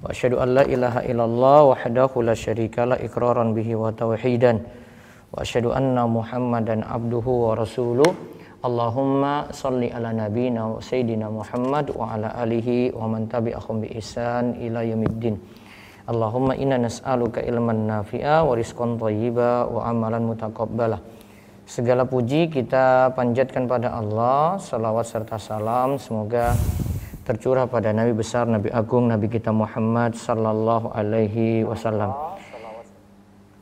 وأشهد أن لا إله إلا الله وحده لا شريك له إقرارا به وتوحيدا وأشهد أن محمدا عبده ورسوله اللهم صل على نبينا وسيدنا محمد وعلى آله ومن تبعهم بإحسان إلى يوم الدين اللهم إنا نسألك علما نافعا ورزقا طيبا وعملا متقبلا Segala puji kita panjatkan pada Allah, salawat serta salam semoga tercurah pada Nabi besar, Nabi agung, Nabi kita Muhammad sallallahu alaihi wasallam.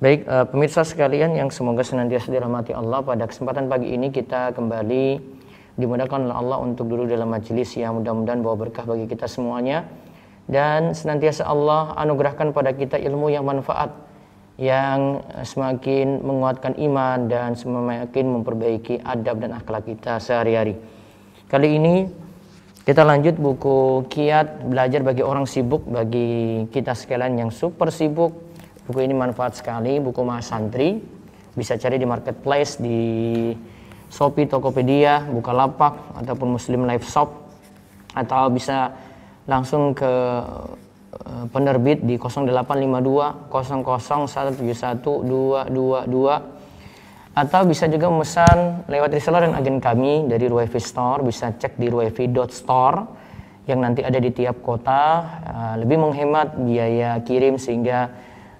Baik, uh, pemirsa sekalian yang semoga senantiasa dirahmati Allah pada kesempatan pagi ini kita kembali dimudahkan oleh Allah untuk duduk dalam majelis yang mudah-mudahan bawa berkah bagi kita semuanya dan senantiasa Allah anugerahkan pada kita ilmu yang manfaat yang semakin menguatkan iman dan semakin memperbaiki adab dan akhlak kita sehari-hari. Kali ini kita lanjut buku Kiat Belajar bagi orang sibuk bagi kita sekalian yang super sibuk. Buku ini manfaat sekali, buku Mas Santri. Bisa cari di marketplace di Shopee, Tokopedia, Bukalapak ataupun Muslim Life Shop atau bisa langsung ke Eh, penerbit di 0852 atau bisa juga memesan lewat reseller dan agen kami dari Ruevi Store bisa cek di ruevi.store yang nanti ada di tiap kota eh, lebih menghemat biaya kirim sehingga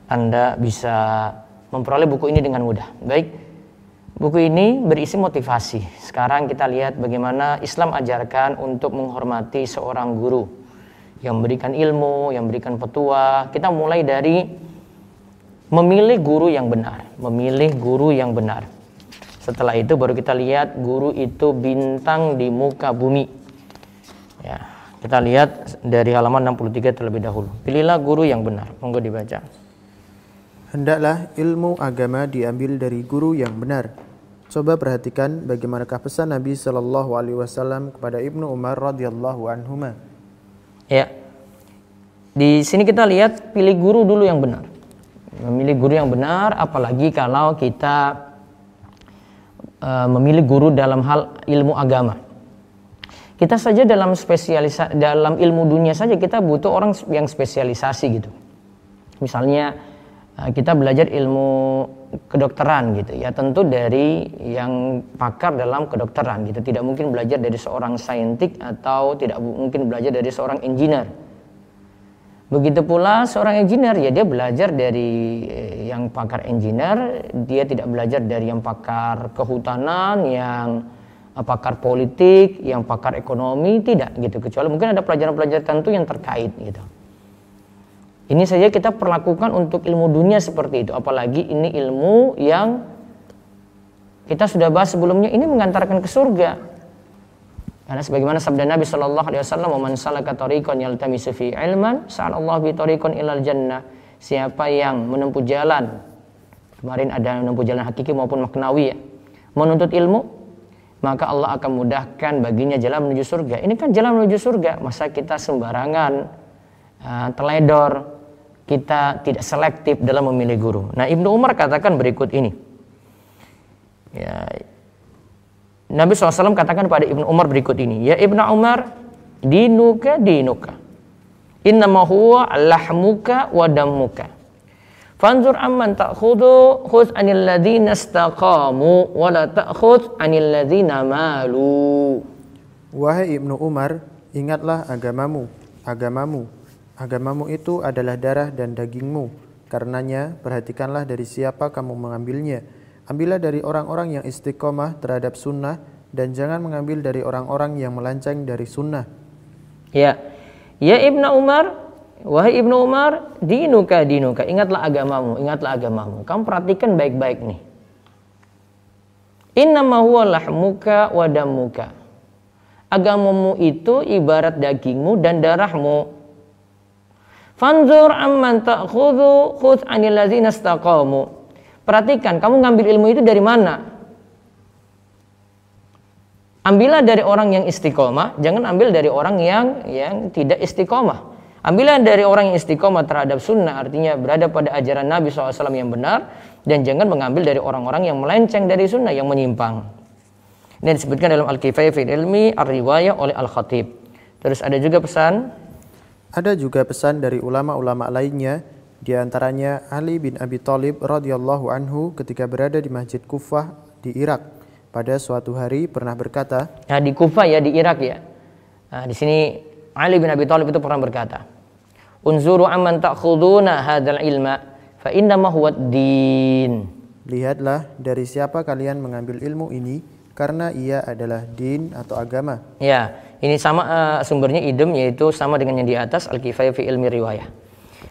Anda bisa memperoleh buku ini dengan mudah. Baik, buku ini berisi motivasi. Sekarang kita lihat bagaimana Islam ajarkan untuk menghormati seorang guru yang memberikan ilmu, yang memberikan petua. Kita mulai dari memilih guru yang benar, memilih guru yang benar. Setelah itu baru kita lihat guru itu bintang di muka bumi. Ya, kita lihat dari halaman 63 terlebih dahulu. Pilihlah guru yang benar. Monggo dibaca. Hendaklah ilmu agama diambil dari guru yang benar. Coba perhatikan bagaimanakah pesan Nabi Shallallahu Alaihi Wasallam kepada Ibnu Umar radhiyallahu anhu Ya. Di sini kita lihat pilih guru dulu yang benar. Memilih guru yang benar apalagi kalau kita uh, memilih guru dalam hal ilmu agama. Kita saja dalam spesialisa dalam ilmu dunia saja kita butuh orang yang spesialisasi gitu. Misalnya uh, kita belajar ilmu kedokteran gitu ya tentu dari yang pakar dalam kedokteran gitu tidak mungkin belajar dari seorang saintik atau tidak mungkin belajar dari seorang engineer begitu pula seorang engineer ya dia belajar dari eh, yang pakar engineer dia tidak belajar dari yang pakar kehutanan yang eh, pakar politik yang pakar ekonomi tidak gitu. Kecuali mungkin ada pelajaran-pelajaran tertentu yang terkait gitu. Ini saja kita perlakukan untuk ilmu dunia seperti itu, apalagi ini ilmu yang kita sudah bahas sebelumnya ini mengantarkan ke surga. Karena sebagaimana sabda Nabi Shallallahu Alaihi Wasallam, "Man salaka tariqan yaltamisu fi ilman, sa'alallahu bi tariqan ilal jannah." Siapa yang menempuh jalan, kemarin ada menempuh jalan hakiki maupun maknawi ya, menuntut ilmu, maka Allah akan mudahkan baginya jalan menuju surga. Ini kan jalan menuju surga, masa kita sembarangan, uh, teledor, kita tidak selektif dalam memilih guru. Nah, Ibnu Umar katakan berikut ini. Ya, Nabi SAW katakan pada Ibnu Umar berikut ini, ya Ibnu Umar, dinuka dinuka. Innama huwa lahmuka wa dammuka. Fanzur amman ta'khudhu khudh anil ladzina istaqamu wa la anil ladzina malu. Wahai Ibnu Umar, ingatlah agamamu, agamamu Agamamu itu adalah darah dan dagingmu. Karenanya, perhatikanlah dari siapa kamu mengambilnya. Ambillah dari orang-orang yang istiqomah terhadap sunnah dan jangan mengambil dari orang-orang yang melancang dari sunnah. Ya, ya Ibnu Umar, wahai Ibnu Umar, dinuka dinuka. Ingatlah agamamu, ingatlah agamamu. Kamu perhatikan baik-baik nih. Innama huwa lahmuka wa damuka. Agamamu itu ibarat dagingmu dan darahmu. Fanzur amman ta'khudhu khudh 'anil ladzina istaqamu. Perhatikan, kamu ngambil ilmu itu dari mana? Ambillah dari orang yang istiqomah, jangan ambil dari orang yang yang tidak istiqomah. Ambillah dari orang yang istiqomah terhadap sunnah, artinya berada pada ajaran Nabi SAW yang benar, dan jangan mengambil dari orang-orang yang melenceng dari sunnah, yang menyimpang. Ini disebutkan dalam Al-Kifayah fil Ilmi Ar-Riwayah oleh Al-Khatib. Terus ada juga pesan Ada juga pesan dari ulama-ulama lainnya, di antaranya Ali bin Abi Thalib radhiyallahu anhu ketika berada di Masjid Kufah di Irak pada suatu hari pernah berkata, Nah, di Kufah ya di Irak ya. Nah, di sini Ali bin Abi Thalib itu pernah berkata, "Unzuru amman ta'khuduna hadzal ilma fa innama huwa din." Lihatlah dari siapa kalian mengambil ilmu ini karena ia adalah din atau agama. Ya, ini sama uh, sumbernya idem yaitu sama dengan yang di atas Al-Kifayah fi ilmi riwayah.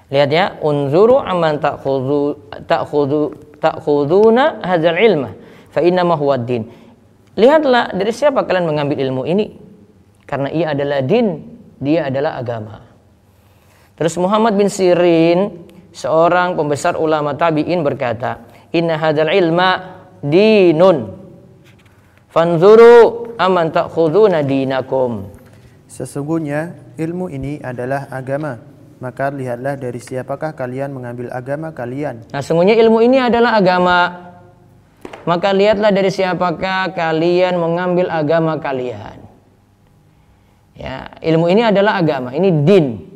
Lihat ya, unzuru amman ta'khudhu ta'khudhu ta'khuduna hadzal ilma fa innama huwa din. Lihatlah dari siapa kalian mengambil ilmu ini karena ia adalah din, dia adalah agama. Terus Muhammad bin Sirin, seorang pembesar ulama tabi'in berkata, inna hadzal ilma dinun fanzuru aman ta'khuduna dinakum Sesungguhnya ilmu ini adalah agama. Maka lihatlah dari siapakah kalian mengambil agama kalian. nah sungguhnya ilmu ini adalah agama maka lihatlah dari siapakah kalian mengambil agama kalian ya ilmu ini adalah agama ini din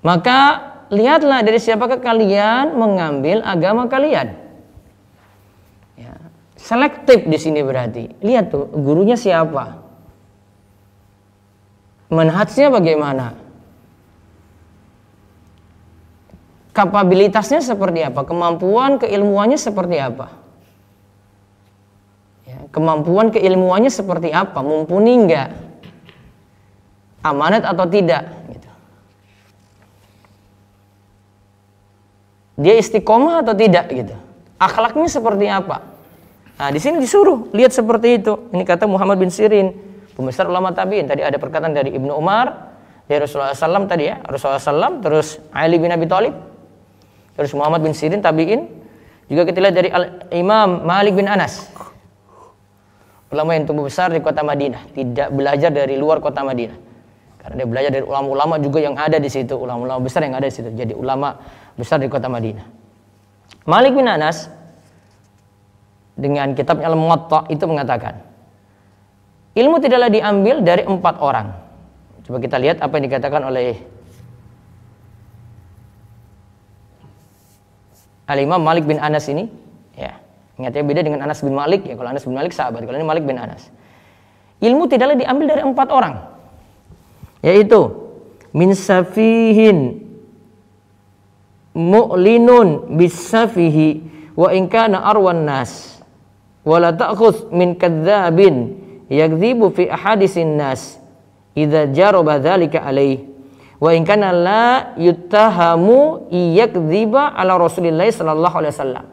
maka lihatlah dari siapakah kalian mengambil agama kalian. Ya, selektif di sini berarti. Lihat tuh gurunya siapa, manhajnya bagaimana, kapabilitasnya seperti apa, kemampuan keilmuannya seperti apa, ya, kemampuan keilmuannya seperti apa, mumpuni enggak, amanat atau tidak. Gitu. dia istiqomah atau tidak gitu. Akhlaknya seperti apa? Nah, di sini disuruh lihat seperti itu. Ini kata Muhammad bin Sirin, pembesar ulama tabi'in. Tadi ada perkataan dari Ibnu Umar, dari Rasulullah SAW tadi ya, Rasulullah SAW, terus Ali bin Abi Thalib, terus Muhammad bin Sirin tabi'in. Juga kita lihat dari Al Imam Malik bin Anas. Ulama yang tumbuh besar di kota Madinah, tidak belajar dari luar kota Madinah. Karena dia belajar dari ulama-ulama juga yang ada di situ, ulama-ulama besar yang ada di situ. Jadi ulama besar di kota Madinah. Malik bin Anas dengan kitabnya Al-Muwatta itu mengatakan, ilmu tidaklah diambil dari empat orang. Coba kita lihat apa yang dikatakan oleh Al-Imam Malik bin Anas ini. Ya, ingatnya beda dengan Anas bin Malik ya. Kalau Anas bin Malik sahabat, kalau ini Malik bin Anas. Ilmu tidaklah diambil dari empat orang. Yaitu min safihin mu'linun bisafihi wa in kana arwan nas wala ta'khudh min kadzabin yakdzibu fi ahadisin nas idza jaraba dzalika alaih wa in kana la yuttahamu yakdziba ala Rasulillah sallallahu alaihi wasallam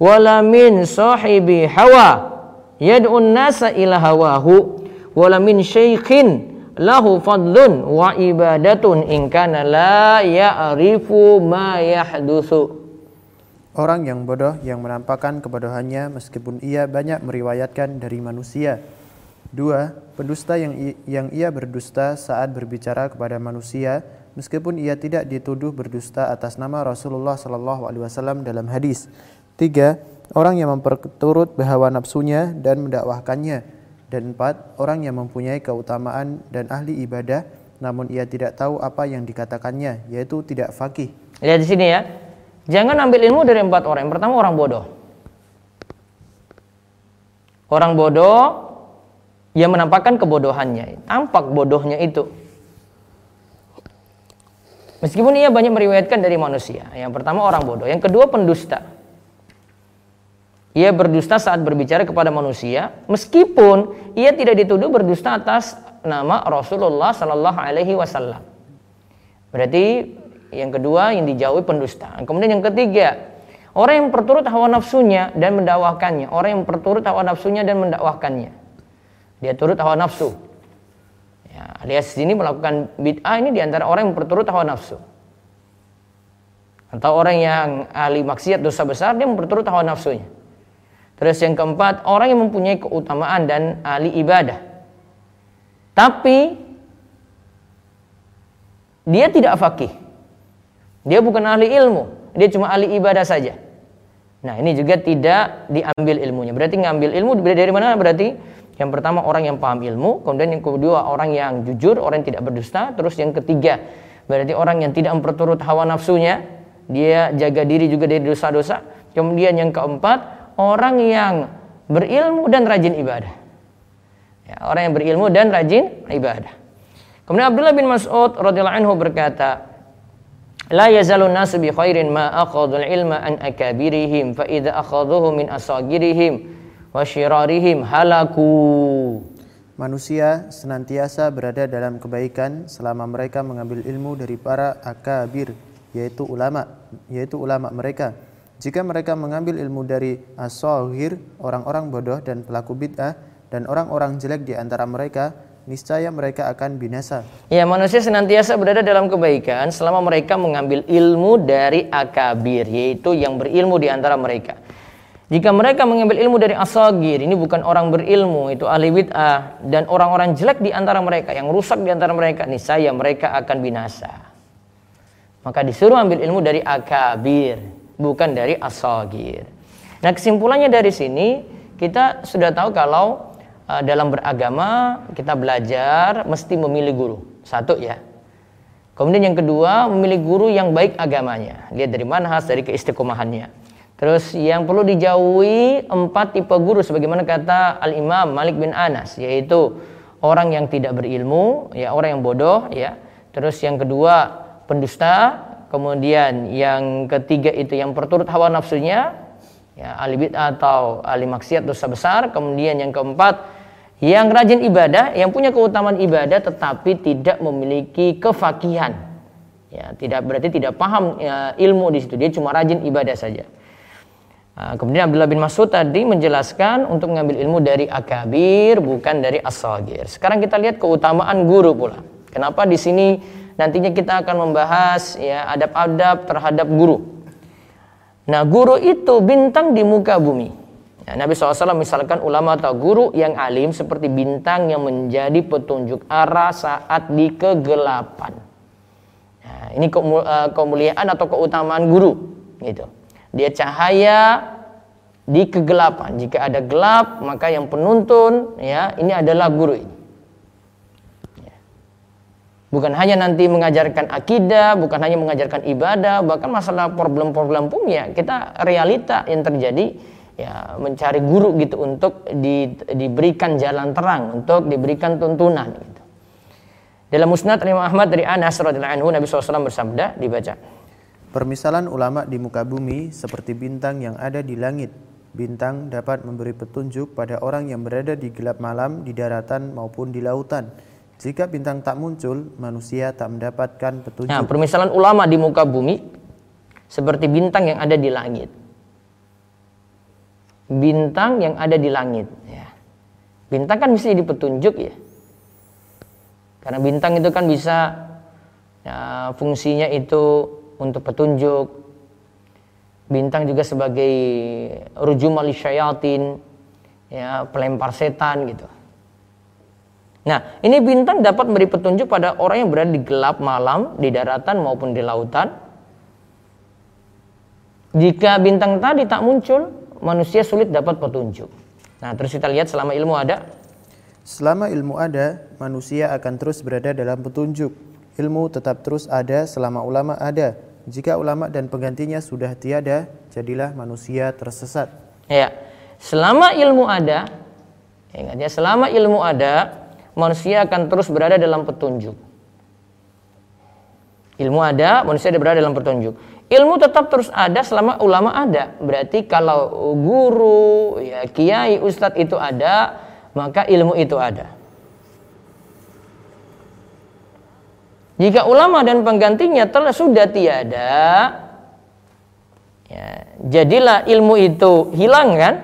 wala min sahibi hawa yad'un nasa ila hawahu wala min syaikhin lahu fadlun wa ibadatun in kana la ya'rifu ma yahdutsu. Orang yang bodoh yang menampakkan kebodohannya meskipun ia banyak meriwayatkan dari manusia. Dua, pendusta yang yang ia berdusta saat berbicara kepada manusia meskipun ia tidak dituduh berdusta atas nama Rasulullah Shallallahu alaihi wasallam dalam hadis. Tiga, orang yang memperturut hawa nafsunya dan mendakwahkannya dan empat, orang yang mempunyai keutamaan dan ahli ibadah namun ia tidak tahu apa yang dikatakannya, yaitu tidak fakih. Lihat di sini ya. Jangan ambil ilmu dari empat orang. Yang pertama orang bodoh. Orang bodoh yang menampakkan kebodohannya. Tampak bodohnya itu. Meskipun ia banyak meriwayatkan dari manusia. Yang pertama orang bodoh. Yang kedua pendusta. Ia berdusta saat berbicara kepada manusia, meskipun ia tidak dituduh berdusta atas nama Rasulullah Sallallahu Alaihi Wasallam. Berarti yang kedua yang dijauhi pendusta. Kemudian yang ketiga, orang yang berturut hawa nafsunya dan mendakwakannya. Orang yang berturut hawa nafsunya dan mendakwakannya. Dia turut hawa nafsu. Ya, alias sini melakukan bid'ah ini di antara orang yang berturut hawa nafsu. Atau orang yang ahli maksiat dosa besar dia berturut hawa nafsunya. Terus yang keempat, orang yang mempunyai keutamaan dan ahli ibadah. Tapi dia tidak fakih. Dia bukan ahli ilmu, dia cuma ahli ibadah saja. Nah, ini juga tidak diambil ilmunya. Berarti ngambil ilmu dari mana? Berarti Yang pertama orang yang paham ilmu, kemudian yang kedua orang yang jujur, orang yang tidak berdusta, terus yang ketiga berarti orang yang tidak memperturut hawa nafsunya, dia jaga diri juga dari dosa-dosa. Kemudian yang keempat, orang yang berilmu dan rajin ibadah. Ya, orang yang berilmu dan rajin ibadah. Kemudian Abdullah bin Mas'ud radhiyallahu anhu berkata, nasu bi khairin ma akhadul ilma an akabirihim fa idza akhadhuhu min asagirihim wa syirarihim halaku. Manusia senantiasa berada dalam kebaikan selama mereka mengambil ilmu dari para akabir yaitu ulama yaitu ulama mereka. Jika mereka mengambil ilmu dari asagir orang-orang bodoh dan pelaku bid'ah dan orang-orang jelek di antara mereka, niscaya mereka akan binasa. Ya, manusia senantiasa berada dalam kebaikan selama mereka mengambil ilmu dari akabir, yaitu yang berilmu di antara mereka. Jika mereka mengambil ilmu dari asagir, ini bukan orang berilmu, itu ahli bid'ah dan orang-orang jelek di antara mereka, yang rusak di antara mereka, niscaya mereka akan binasa. Maka disuruh ambil ilmu dari akabir, bukan dari asagir. Nah, kesimpulannya dari sini kita sudah tahu kalau Eh, dalam beragama kita belajar mesti memilih guru. Satu ya. Kemudian yang kedua, memilih guru yang baik agamanya. Lihat dari mana has dari keistiqomahannya. Terus yang perlu dijauhi empat tipe guru sebagaimana kata Al-Imam Malik bin Anas yaitu orang yang tidak berilmu, ya orang yang bodoh ya. Terus yang kedua pendusta, kemudian yang ketiga itu yang perturut hawa nafsunya, ya ahli bid'ah atau ahli maksiat dosa besar, kemudian yang keempat yang rajin ibadah, yang punya keutamaan ibadah tetapi tidak memiliki kefakihan. Ya, tidak berarti tidak paham ya, ilmu di situ, dia cuma rajin ibadah saja. Nah, kemudian Abdullah bin Mas'ud tadi menjelaskan untuk mengambil ilmu dari akabir bukan dari asagir. Sekarang kita lihat keutamaan guru pula. Kenapa di sini nantinya kita akan membahas ya adab-adab terhadap guru. Nah, guru itu bintang di muka bumi. Ya, Nabi SAW misalkan ulama atau guru yang alim seperti bintang yang menjadi petunjuk arah saat di kegelapan. Nah, ini eh, kemuliaan atau keutamaan guru, gitu. Dia cahaya di kegelapan. Jika ada gelap, maka yang penuntun, ya, ini adalah guru ini. Ya. Bukan hanya nanti mengajarkan akidah, bukan hanya mengajarkan ibadah, bahkan masalah problem-problem pun ya kita realita yang terjadi ya mencari guru gitu untuk di, diberikan jalan terang untuk diberikan tuntunan gitu. Dalam Musnad Imam Ahmad dari Anas radhiyallahu anhu Nabi SAW bersabda dibaca. Permisalan ulama di muka bumi seperti bintang yang ada di langit. Bintang dapat memberi petunjuk pada orang yang berada di gelap malam di daratan maupun di lautan. Jika bintang tak muncul, manusia tak mendapatkan petunjuk. Nah, permisalan ulama di muka bumi seperti bintang yang ada di langit bintang yang ada di langit. Ya. Bintang kan bisa jadi petunjuk ya. Karena bintang itu kan bisa ya, fungsinya itu untuk petunjuk. Bintang juga sebagai rujumal syayatin, ya pelempar setan gitu. Nah, ini bintang dapat memberi petunjuk pada orang yang berada di gelap malam di daratan maupun di lautan. Jika bintang tadi tak muncul, manusia sulit dapat petunjuk. Nah, terus kita lihat selama ilmu ada. Selama ilmu ada, manusia akan terus berada dalam petunjuk. Ilmu tetap terus ada selama ulama ada. Jika ulama dan penggantinya sudah tiada, jadilah manusia tersesat. Ya, selama ilmu ada, ingat ya, selama ilmu ada, manusia akan terus berada dalam petunjuk. Ilmu ada, manusia berada dalam petunjuk ilmu tetap terus ada selama ulama ada. Berarti kalau guru, ya kiai, ustadz itu ada, maka ilmu itu ada. Jika ulama dan penggantinya telah sudah tiada, ya, jadilah ilmu itu hilang kan?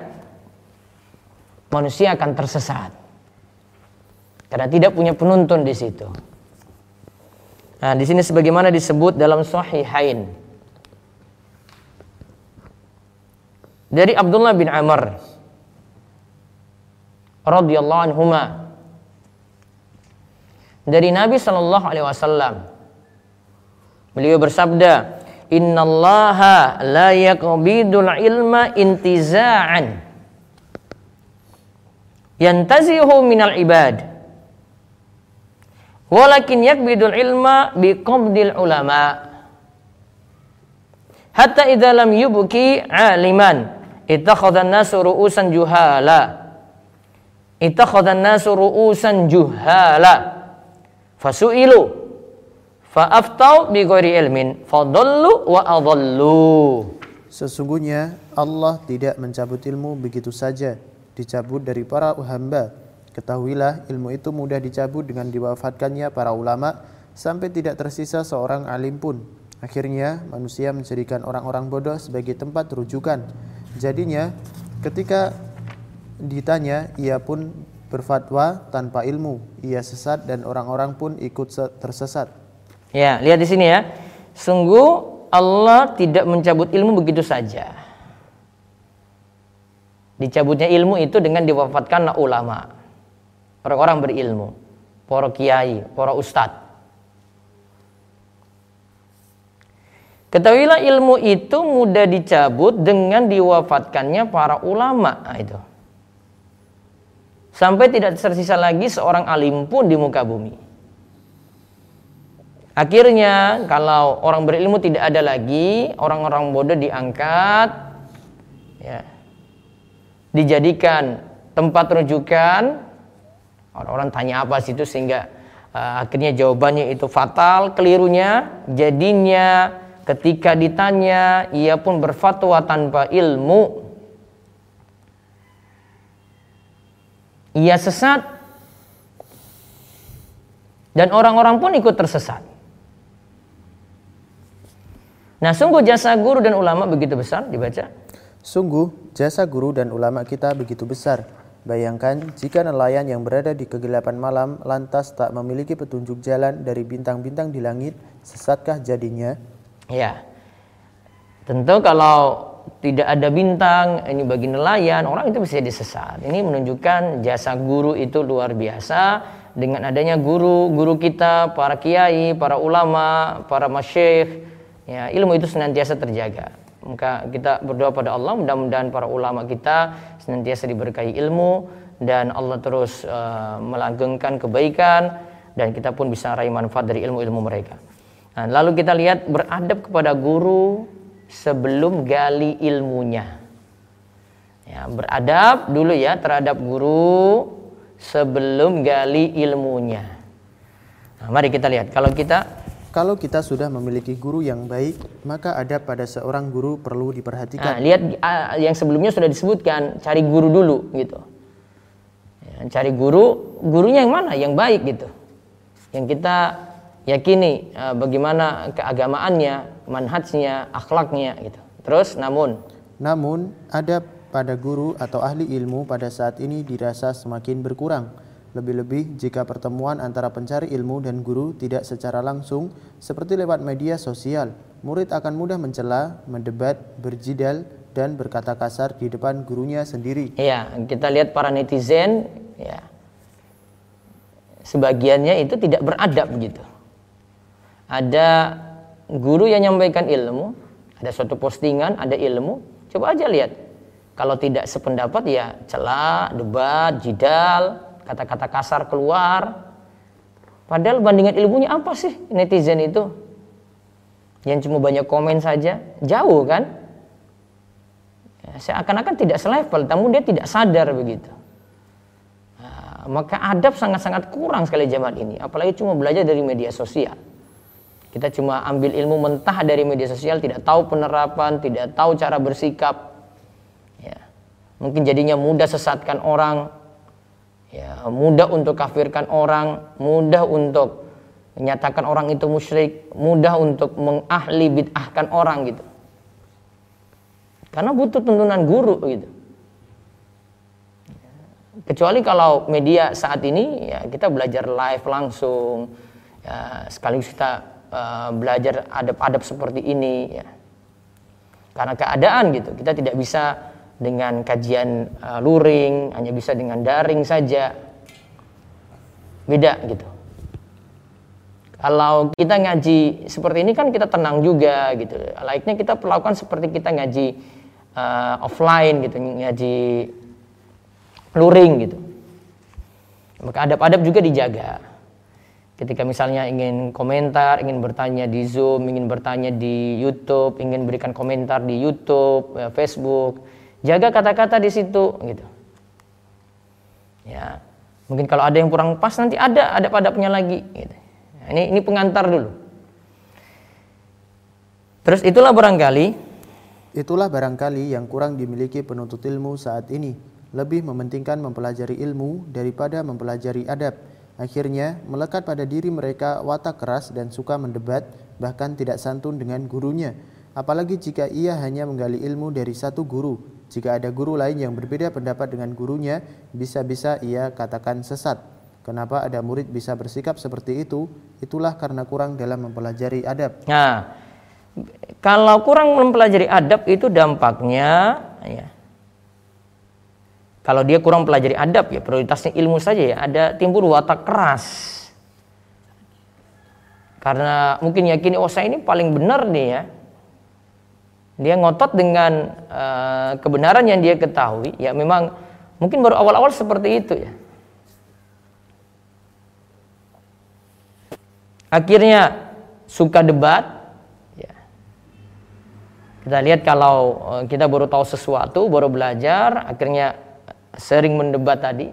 Manusia akan tersesat karena tidak punya penuntun di situ. Nah, di sini sebagaimana disebut dalam Sahihain dari Abdullah bin Amr radhiyallahu anhuma dari Nabi sallallahu alaihi wasallam. Beliau bersabda innallaha la yaqbidul ilma intiza'an. Yantazihu minal ibad. Walakin yakbidul ilma biqabdil ulama. Hatta idza lam yubki aliman ittakhadha an-nasu ru'usan juhala. Ittakhadha an-nasu ru'usan juhala fasu'ilu fa'aftau bi ghairi ilmin fadallu wa adallu Sesungguhnya Allah tidak mencabut ilmu begitu saja, dicabut dari para hamba. Ketahuilah ilmu itu mudah dicabut dengan diwafatkannya para ulama sampai tidak tersisa seorang alim pun. Akhirnya manusia menjadikan orang-orang bodoh sebagai tempat rujukan. Jadinya ketika ditanya ia pun berfatwa tanpa ilmu. Ia sesat dan orang-orang pun ikut tersesat. Ya, lihat di sini ya. Sungguh Allah tidak mencabut ilmu begitu saja. Dicabutnya ilmu itu dengan diwafatkan ulama. Orang-orang berilmu. Para kiai, para ustadz. Ketahuilah ilmu itu mudah dicabut dengan diwafatkannya para ulama. Nah, itu. Sampai tidak tersisa lagi seorang alim pun di muka bumi. Akhirnya kalau orang berilmu tidak ada lagi, orang-orang bodoh diangkat, ya, dijadikan tempat rujukan. Orang-orang tanya apa sih itu sehingga uh, akhirnya jawabannya itu fatal, kelirunya. Jadinya ketika ditanya ia pun berfatwa tanpa ilmu. Ia sesat dan orang-orang pun ikut tersesat. Nah, sungguh jasa guru dan ulama begitu besar dibaca. Sungguh jasa guru dan ulama kita begitu besar. Bayangkan jika nelayan yang berada di kegelapan malam lantas tak memiliki petunjuk jalan dari bintang-bintang di langit, sesatkah jadinya? Ya. Tentu kalau tidak ada bintang, ini bagi nelayan, orang itu bisa disesat. Ini menunjukkan jasa guru itu luar biasa dengan adanya guru, guru kita, para kiai, para ulama, para masyikh, ya ilmu itu senantiasa terjaga maka kita berdoa pada Allah mudah-mudahan para ulama kita senantiasa diberkahi ilmu dan Allah terus uh, melanggengkan kebaikan dan kita pun bisa raih manfaat dari ilmu-ilmu mereka. Nah, lalu kita lihat beradab kepada guru sebelum gali ilmunya. Ya, beradab dulu ya terhadap guru sebelum gali ilmunya. Nah, mari kita lihat kalau kita kalau kita sudah memiliki guru yang baik, maka ada pada seorang guru perlu diperhatikan. Nah, lihat uh, yang sebelumnya sudah disebutkan, cari guru dulu gitu. Ya, cari guru, gurunya yang mana? Yang baik gitu. Yang kita yakini uh, bagaimana keagamaannya, manhajnya, akhlaknya gitu. Terus namun namun ada pada guru atau ahli ilmu pada saat ini dirasa semakin berkurang lebih-lebih jika pertemuan antara pencari ilmu dan guru tidak secara langsung, seperti lewat media sosial, murid akan mudah mencela, mendebat, berjidal, dan berkata kasar di depan gurunya sendiri. Iya, kita lihat para netizen, ya, sebagiannya itu tidak beradab gitu. Ada guru yang menyampaikan ilmu, ada suatu postingan, ada ilmu, coba aja lihat. Kalau tidak sependapat ya celah, debat, jidal, kata-kata kasar keluar. Padahal bandingan ilmunya apa sih netizen itu? Yang cuma banyak komen saja, jauh kan? Ya, seakan-akan tidak selevel, namun dia tidak sadar begitu. Nah, maka adab sangat-sangat kurang sekali zaman ini, apalagi cuma belajar dari media sosial. Kita cuma ambil ilmu mentah dari media sosial, tidak tahu penerapan, tidak tahu cara bersikap. Ya. Mungkin jadinya mudah sesatkan orang, ya, mudah untuk kafirkan orang, mudah untuk menyatakan orang itu musyrik, mudah untuk mengahli bid'ahkan orang gitu. Karena butuh tuntunan guru gitu. Kecuali kalau media saat ini ya kita belajar live langsung, ya, sekaligus kita uh, belajar adab-adab seperti ini ya. Karena keadaan gitu, kita tidak bisa dengan kajian uh, luring, hanya bisa dengan daring saja. Beda gitu. Kalau kita ngaji seperti ini kan kita tenang juga gitu. Laiknya kita perlakukan seperti kita ngaji uh, offline gitu, ngaji luring gitu. Maka adab-adab juga dijaga. Ketika misalnya ingin komentar, ingin bertanya di Zoom, ingin bertanya di YouTube, ingin berikan komentar di YouTube, ya, Facebook, jaga kata-kata di situ gitu. Ya. Mungkin kalau ada yang kurang pas nanti ada adab-adabnya lagi gitu. Nah, ini ini pengantar dulu. Terus itulah barangkali Itulah barangkali yang kurang dimiliki penuntut ilmu saat ini, lebih mementingkan mempelajari ilmu daripada mempelajari adab. Akhirnya, melekat pada diri mereka watak keras dan suka mendebat, bahkan tidak santun dengan gurunya. Apalagi jika ia hanya menggali ilmu dari satu guru. Jika ada guru lain yang berbeda pendapat dengan gurunya, bisa-bisa ia katakan sesat. Kenapa ada murid bisa bersikap seperti itu? Itulah karena kurang dalam mempelajari adab. Nah, kalau kurang mempelajari adab itu dampaknya ya, kalau dia kurang pelajari adab ya prioritasnya ilmu saja ya, ada timbul watak keras. Karena mungkin yakini oh saya ini paling benar nih ya. Dia ngotot dengan uh, kebenaran yang dia ketahui, ya memang mungkin baru awal-awal seperti itu ya. Akhirnya suka debat, ya. Kita lihat kalau eh, kita baru tahu sesuatu, baru belajar, akhirnya sering mendebat tadi.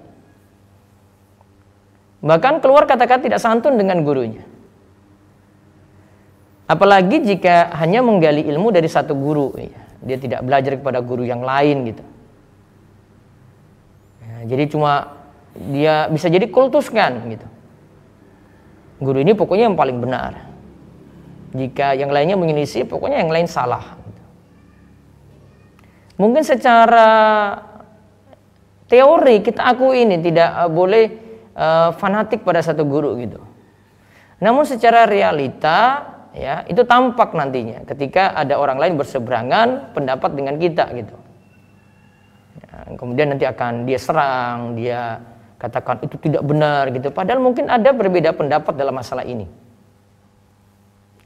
Bahkan keluar kata-kata tidak santun dengan gurunya. Apalagi jika hanya menggali ilmu dari satu guru, ya. dia tidak belajar kepada guru yang lain gitu. Ya, jadi cuma dia bisa jadi kultuskan gitu. Guru ini pokoknya yang paling benar. Jika yang lainnya menyelisih, pokoknya yang lain salah. Gitu. Mungkin secara teori kita akui ini tidak uh, boleh uh, fanatik pada satu guru gitu. Namun secara realita ya itu tampak nantinya ketika ada orang lain berseberangan pendapat dengan kita gitu. Ya, kemudian nanti akan dia serang, dia katakan itu tidak benar gitu. Padahal mungkin ada berbeda pendapat dalam masalah ini.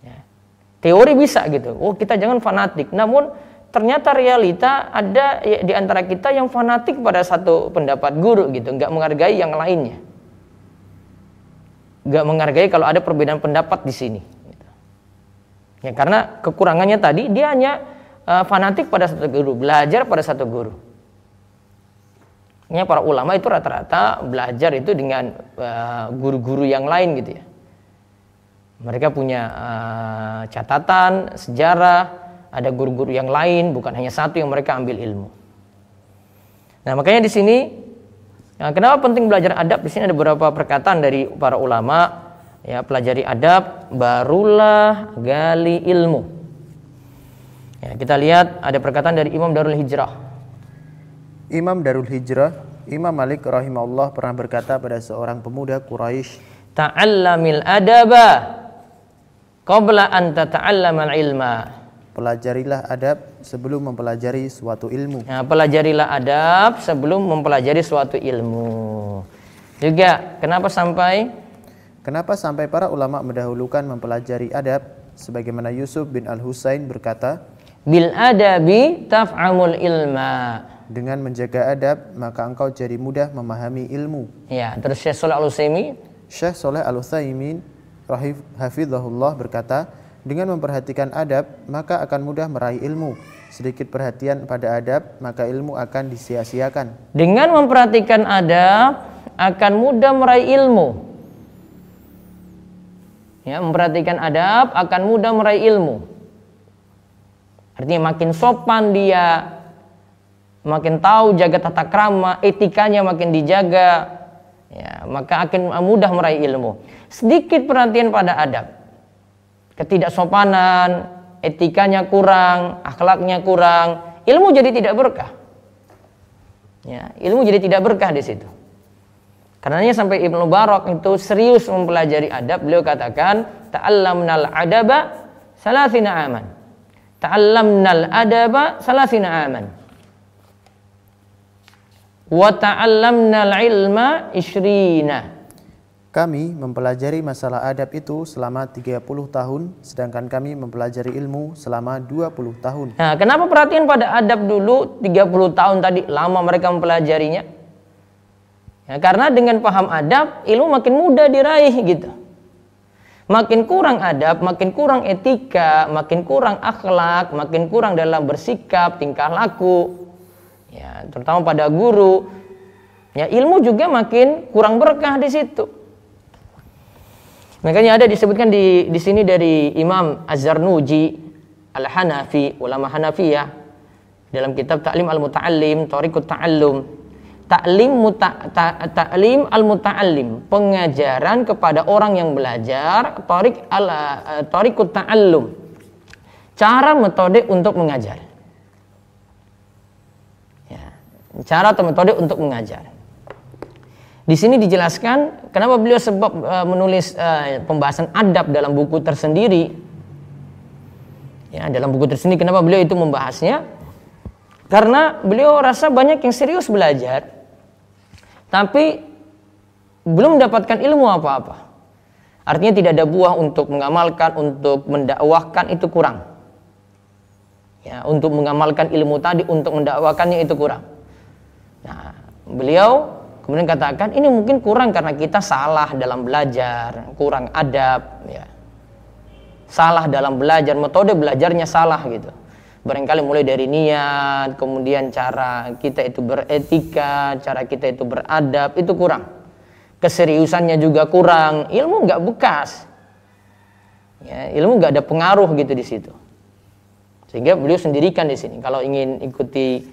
Ya. Teori bisa gitu. Oh kita jangan fanatik. Namun ternyata realita ada ya, di antara kita yang fanatik pada satu pendapat guru gitu, nggak menghargai yang lainnya, nggak menghargai kalau ada perbedaan pendapat di sini. Ya karena kekurangannya tadi dia hanya uh, fanatik pada satu guru, belajar pada satu guru. Ya, para ulama itu rata-rata belajar itu dengan eh, guru-guru uh, yang lain gitu ya. Mereka punya uh, catatan, sejarah, ada guru-guru yang lain, bukan hanya satu yang mereka ambil ilmu. Nah, makanya di sini nah, kenapa penting belajar adab? Di sini ada beberapa perkataan dari para ulama ya pelajari adab barulah gali ilmu. Ya, kita lihat ada perkataan dari Imam Darul Hijrah. Imam Darul Hijrah, Imam Malik rahimahullah pernah berkata pada seorang pemuda Quraisy, "Ta'allamil adaba qabla an tata'allamal ilma." Pelajarilah adab sebelum mempelajari suatu ilmu. Nah, pelajarilah adab sebelum mempelajari suatu ilmu. Juga kenapa sampai Kenapa sampai para ulama mendahulukan mempelajari adab sebagaimana Yusuf bin Al-Husain berkata, Bil adabi taf'amul ilma. Dengan menjaga adab, maka engkau jadi mudah memahami ilmu. Ya, terus Syekh Saleh Al-Utsaimin Syekh Saleh Al-Utsaimin hafizahullah berkata, dengan memperhatikan adab, maka akan mudah meraih ilmu. Sedikit perhatian pada adab, maka ilmu akan disia-siakan. Dengan memperhatikan adab, akan mudah meraih ilmu. Ya, memperhatikan adab akan mudah meraih ilmu. Artinya makin sopan dia, makin tahu jaga tata krama, etikanya makin dijaga, ya, maka akan mudah meraih ilmu. Sedikit perhatian pada adab ketidaksopanan, etikanya kurang, akhlaknya kurang, ilmu jadi tidak berkah. Ya, ilmu jadi tidak berkah di situ. Karenanya sampai Ibnu Barok itu serius mempelajari adab, beliau katakan, ta'allamnal adaba salasina aman. Ta'allamnal adaba salasina aman. Wa ta'allamnal ilma ishrina. Kami mempelajari masalah adab itu selama 30 tahun, sedangkan kami mempelajari ilmu selama 20 tahun. Nah, kenapa perhatian pada adab dulu 30 tahun tadi lama mereka mempelajarinya? Ya, karena dengan paham adab, ilmu makin mudah diraih gitu. Makin kurang adab, makin kurang etika, makin kurang akhlak, makin kurang dalam bersikap, tingkah laku. Ya, terutama pada guru. Ya, ilmu juga makin kurang berkah di situ. Makanya ada disebutkan di di sini dari Imam Az-Zarnuji Al-Hanafi, ulama Hanafiyah dalam kitab Ta'lim Al-Muta'allim, Tariqut Ta'allum. Taklim muta, ta, taklim al muta'allim pengajaran kepada orang yang belajar tarik al uh, tarikut ta'allum. Cara metode untuk mengajar. Ya, cara atau metode untuk mengajar di sini dijelaskan kenapa beliau sebab uh, menulis uh, pembahasan adab dalam buku tersendiri ya dalam buku tersendiri kenapa beliau itu membahasnya karena beliau rasa banyak yang serius belajar tapi belum mendapatkan ilmu apa-apa. Artinya tidak ada buah untuk mengamalkan, untuk mendakwahkan itu kurang. Ya, untuk mengamalkan ilmu tadi, untuk mendakwakannya itu kurang. Nah, beliau kemudian katakan ini mungkin kurang karena kita salah dalam belajar, kurang adab, ya. Salah dalam belajar, metode belajarnya salah gitu barangkali mulai dari niat, kemudian cara kita itu beretika, cara kita itu beradab itu kurang. Keseriusannya juga kurang, ilmu nggak bekas. Ya, ilmu nggak ada pengaruh gitu di situ. Sehingga beliau sendirikan di sini. Kalau ingin ikuti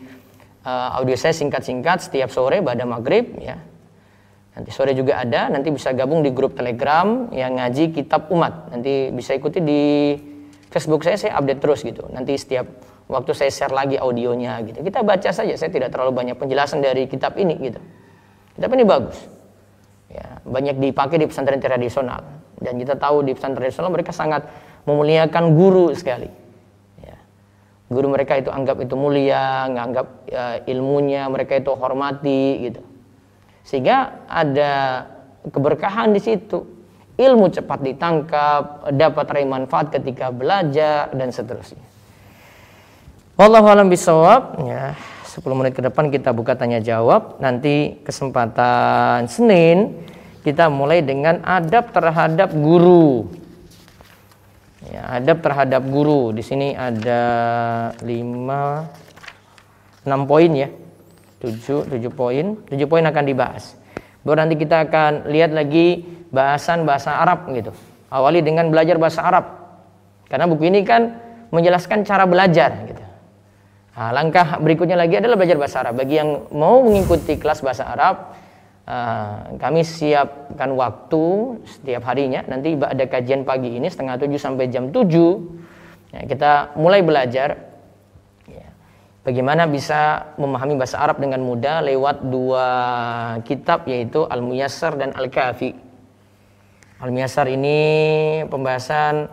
uh, audio saya singkat-singkat setiap sore pada maghrib, ya. Nanti sore juga ada, nanti bisa gabung di grup Telegram yang ngaji kitab umat. Nanti bisa ikuti di Facebook saya saya update terus gitu. Nanti setiap waktu saya share lagi audionya gitu. Kita baca saja. Saya tidak terlalu banyak penjelasan dari kitab ini gitu. Kitab ini bagus. Ya, banyak dipakai di pesantren tradisional dan kita tahu di pesantren tradisional mereka sangat memuliakan guru sekali. Guru mereka itu anggap itu mulia, nganggap ya, ilmunya mereka itu hormati gitu. Sehingga ada keberkahan di situ ilmu cepat ditangkap, dapat raih manfaat ketika belajar dan seterusnya. Wallahu alam bisawab ya. 10 menit ke depan kita buka tanya jawab. Nanti kesempatan Senin kita mulai dengan adab terhadap guru. Ya, adab terhadap guru. Di sini ada 5 6 poin ya. 7 7 poin. 7 poin akan dibahas. Baru nanti kita akan lihat lagi bahasan bahasa Arab gitu. Awali dengan belajar bahasa Arab. Karena buku ini kan menjelaskan cara belajar gitu. Nah, langkah berikutnya lagi adalah belajar bahasa Arab. Bagi yang mau mengikuti kelas bahasa Arab, uh, kami siapkan waktu setiap harinya. Nanti ada kajian pagi ini setengah tujuh sampai jam tujuh. Ya, kita mulai belajar ya, bagaimana bisa memahami bahasa Arab dengan mudah lewat dua kitab yaitu Al-Muyassar dan Al-Kafi. Al-Miyasar ini pembahasan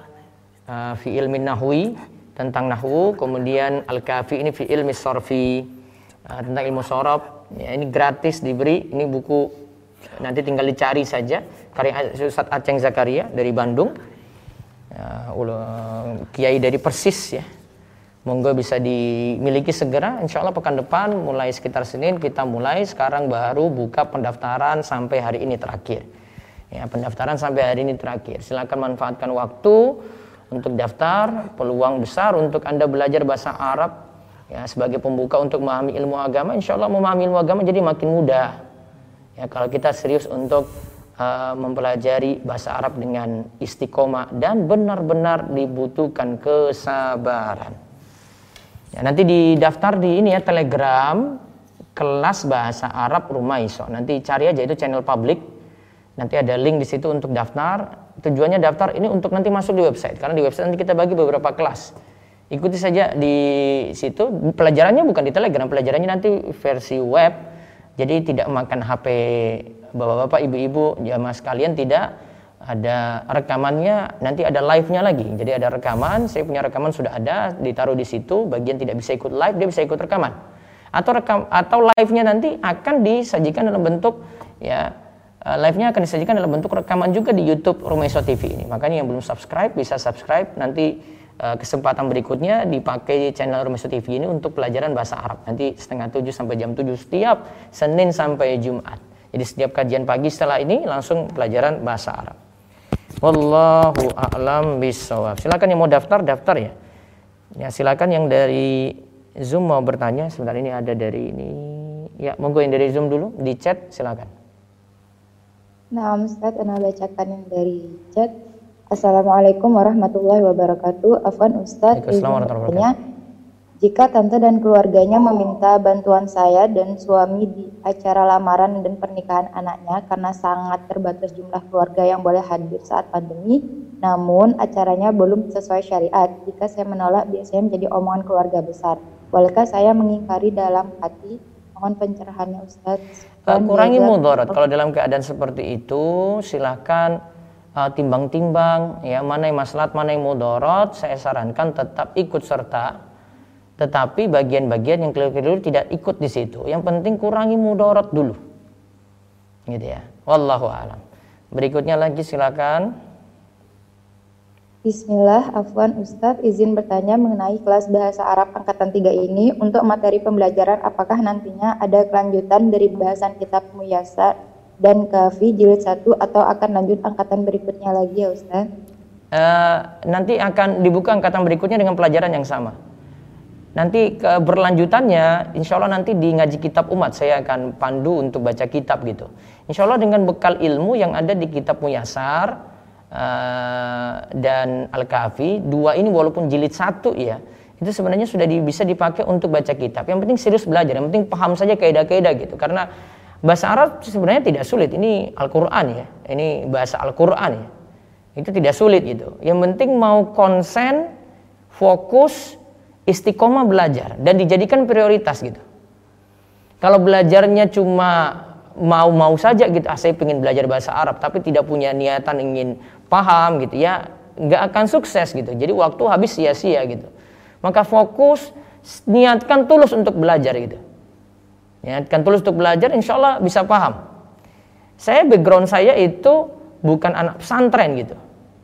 uh, fi ilmi nahwi tentang nahwu, kemudian Al-Kafi ini fi ilmi sorfi uh, tentang ilmu sorob. Ya, ini gratis diberi, ini buku nanti tinggal dicari saja karya Ustaz Aceng Zakaria dari Bandung. Uh, kiai dari Persis ya. Monggo bisa dimiliki segera. Insya Allah pekan depan mulai sekitar Senin kita mulai. Sekarang baru buka pendaftaran sampai hari ini terakhir. Ya, pendaftaran sampai hari ini terakhir. Silakan manfaatkan waktu untuk daftar. Peluang besar untuk Anda belajar bahasa Arab ya sebagai pembuka untuk memahami ilmu agama. Insya Allah memahami ilmu agama jadi makin mudah. Ya, kalau kita serius untuk uh, mempelajari bahasa Arab dengan istiqomah dan benar-benar dibutuhkan kesabaran. Ya, nanti didaftar di ini ya Telegram kelas bahasa Arab Rumaiso. Nanti cari aja itu channel publik Nanti ada link di situ untuk daftar. Tujuannya daftar ini untuk nanti masuk di website. Karena di website nanti kita bagi beberapa kelas. Ikuti saja di situ. Pelajarannya bukan di Telegram, pelajarannya nanti versi web. Jadi tidak makan HP bapak-bapak, ibu-ibu, jamaah sekalian tidak ada rekamannya nanti ada live-nya lagi jadi ada rekaman saya punya rekaman sudah ada ditaruh di situ bagian tidak bisa ikut live dia bisa ikut rekaman atau rekam atau live-nya nanti akan disajikan dalam bentuk ya uh, live-nya akan disajikan dalam bentuk rekaman juga di YouTube Rumaiso TV ini. Makanya yang belum subscribe bisa subscribe nanti kesempatan berikutnya dipakai channel Rumaiso TV ini untuk pelajaran bahasa Arab. Nanti setengah tujuh sampai jam tujuh setiap Senin sampai Jumat. Jadi setiap kajian pagi setelah ini langsung pelajaran bahasa Arab. Wallahu a'lam bisawab. Silakan yang mau daftar daftar ya. Ya silakan yang dari Zoom mau bertanya. Sebentar ini ada dari ini. Ya monggo yang dari Zoom dulu di chat silakan. Nah, Ustaz, Anda bacakan yang dari chat. Assalamualaikum warahmatullahi wabarakatuh. Afwan Ustaz, izin bertanya. Jika tante dan keluarganya meminta bantuan saya dan suami di acara lamaran dan pernikahan anaknya karena sangat terbatas jumlah keluarga yang boleh hadir saat pandemi, namun acaranya belum sesuai syariat. Jika saya menolak, biasanya menjadi omongan keluarga besar. Bolehkah saya mengingkari dalam hati? Mohon pencerahannya Ustaz. Uh, kurangi mudarat. Kalau dalam keadaan seperti itu, silahkan timbang-timbang ya mana yang maslahat, mana yang mudarat. Saya sarankan tetap ikut serta tetapi bagian-bagian yang keliru-keliru tidak ikut di situ. Yang penting kurangi mudarat dulu. Gitu ya. Wallahu alam. Berikutnya lagi silakan. Bismillah, Afwan Ustadz izin bertanya mengenai kelas bahasa Arab angkatan 3 ini untuk materi pembelajaran apakah nantinya ada kelanjutan dari bahasan kitab Muyasa dan Kafi jilid 1 atau akan lanjut angkatan berikutnya lagi ya Ustadz? Uh, nanti akan dibuka angkatan berikutnya dengan pelajaran yang sama. Nanti keberlanjutannya insya Allah nanti di ngaji kitab umat saya akan pandu untuk baca kitab gitu. Insya Allah dengan bekal ilmu yang ada di kitab Muyasar uh, dan Al-Kahfi dua ini walaupun jilid satu ya itu sebenarnya sudah di, bisa dipakai untuk baca kitab. Yang penting serius belajar yang penting paham saja kaidah-kaidah gitu. Karena bahasa Arab sebenarnya tidak sulit ini Al-Quran ya ini bahasa Al-Quran ya itu tidak sulit gitu yang penting mau konsen fokus istiqomah belajar dan dijadikan prioritas gitu. Kalau belajarnya cuma mau-mau saja gitu, ah, saya ingin belajar bahasa Arab tapi tidak punya niatan ingin paham gitu ya, nggak akan sukses gitu. Jadi waktu habis sia-sia gitu. Maka fokus niatkan tulus untuk belajar gitu. Niatkan tulus untuk belajar, insya Allah bisa paham. Saya background saya itu bukan anak pesantren gitu,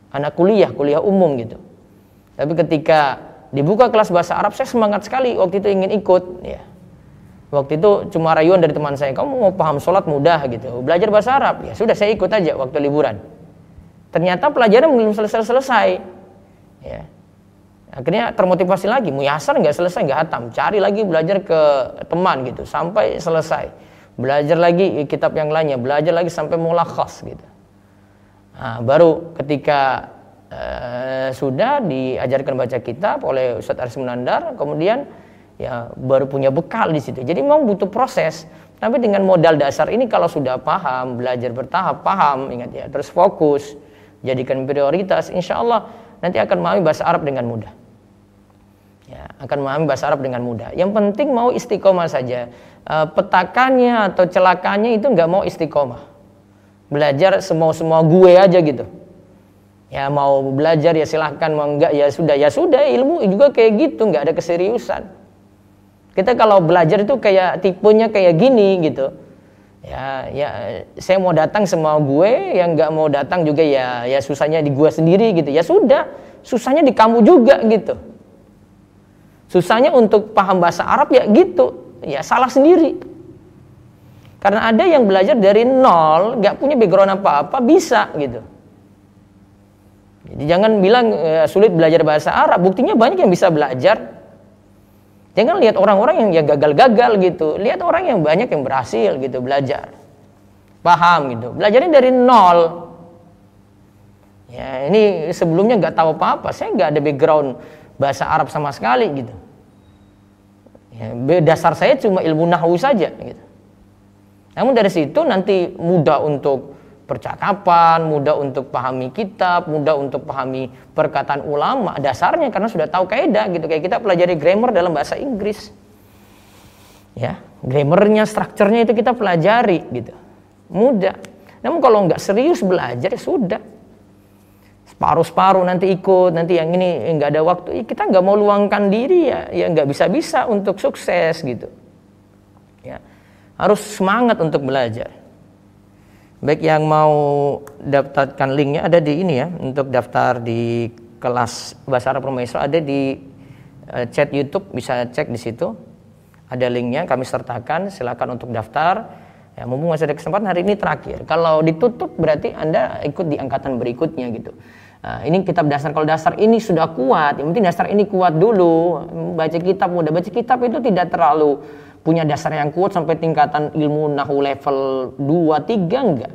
anak kuliah, kuliah umum gitu. Tapi ketika dibuka kelas bahasa Arab saya semangat sekali waktu itu ingin ikut ya. Waktu itu cuma rayuan dari teman saya kamu mau paham sholat mudah gitu belajar bahasa Arab? Ya sudah saya ikut aja waktu liburan. Ternyata pelajaran belum selesai selesai ya akhirnya termotivasi lagi muyasar nggak selesai nggak hatam cari lagi belajar ke teman gitu sampai selesai belajar lagi kitab yang lainnya belajar lagi sampai mulakhas gitu nah, baru ketika Eh, sudah diajarkan baca kitab oleh Ustadz Aris Munandar, kemudian ya baru punya bekal di situ. Jadi mau butuh proses, tapi dengan modal dasar ini kalau sudah paham, belajar bertahap, paham, ingat ya, terus fokus, jadikan prioritas, insya Allah nanti akan memahami bahasa Arab dengan mudah. Ya, akan memahami bahasa Arab dengan mudah. Yang penting mau istiqomah saja. E, petakannya atau celakanya itu nggak mau istiqomah. Belajar semua semua gue aja gitu ya mau belajar ya silahkan mau enggak ya sudah ya sudah ilmu juga kayak gitu nggak ada keseriusan kita kalau belajar itu kayak tipenya kayak gini gitu ya ya saya mau datang semua gue yang nggak mau datang juga ya ya susahnya di gue sendiri gitu ya sudah susahnya di kamu juga gitu susahnya untuk paham bahasa Arab ya gitu. Ya salah sendiri. Karena ada yang belajar dari nol nggak punya background apa apa bisa gitu. Jadi jangan bilang e, sulit belajar bahasa Arab, buktinya banyak yang bisa belajar. Jangan lihat orang-orang yang gagal-gagal gitu, lihat orang yang banyak yang berhasil gitu belajar. Paham gitu, belajarnya dari nol. Ya, ini sebelumnya nggak tahu apa-apa, saya nggak ada background bahasa Arab sama sekali gitu. Ya, dasar saya cuma ilmu nahu saja gitu. Namun dari situ nanti mudah untuk percakapan, mudah untuk pahami kitab, mudah untuk pahami perkataan ulama dasarnya karena sudah tahu kaidah gitu kayak kita pelajari grammar dalam bahasa Inggris. Ya, grammarnya, strukturnya itu kita pelajari gitu. Mudah. Namun kalau nggak serius belajar ya sudah. Separuh-separuh nanti ikut, nanti yang ini nggak ada waktu. Kita nggak mau luangkan diri ya, ya nggak bisa-bisa untuk sukses gitu. Ya, harus semangat untuk belajar. Baik yang mau daftarkan linknya ada di ini ya untuk daftar di kelas bahasa Arab Rumah ada di uh, chat YouTube bisa cek di situ ada linknya kami sertakan silakan untuk daftar Ya, mumpung masih ada kesempatan hari ini terakhir. Kalau ditutup berarti Anda ikut di angkatan berikutnya gitu. Nah, ini kitab dasar. Kalau dasar ini sudah kuat, yang penting dasar ini kuat dulu. Baca kitab mudah. Baca kitab itu tidak terlalu punya dasar yang kuat sampai tingkatan ilmu nahu level 2 3 enggak.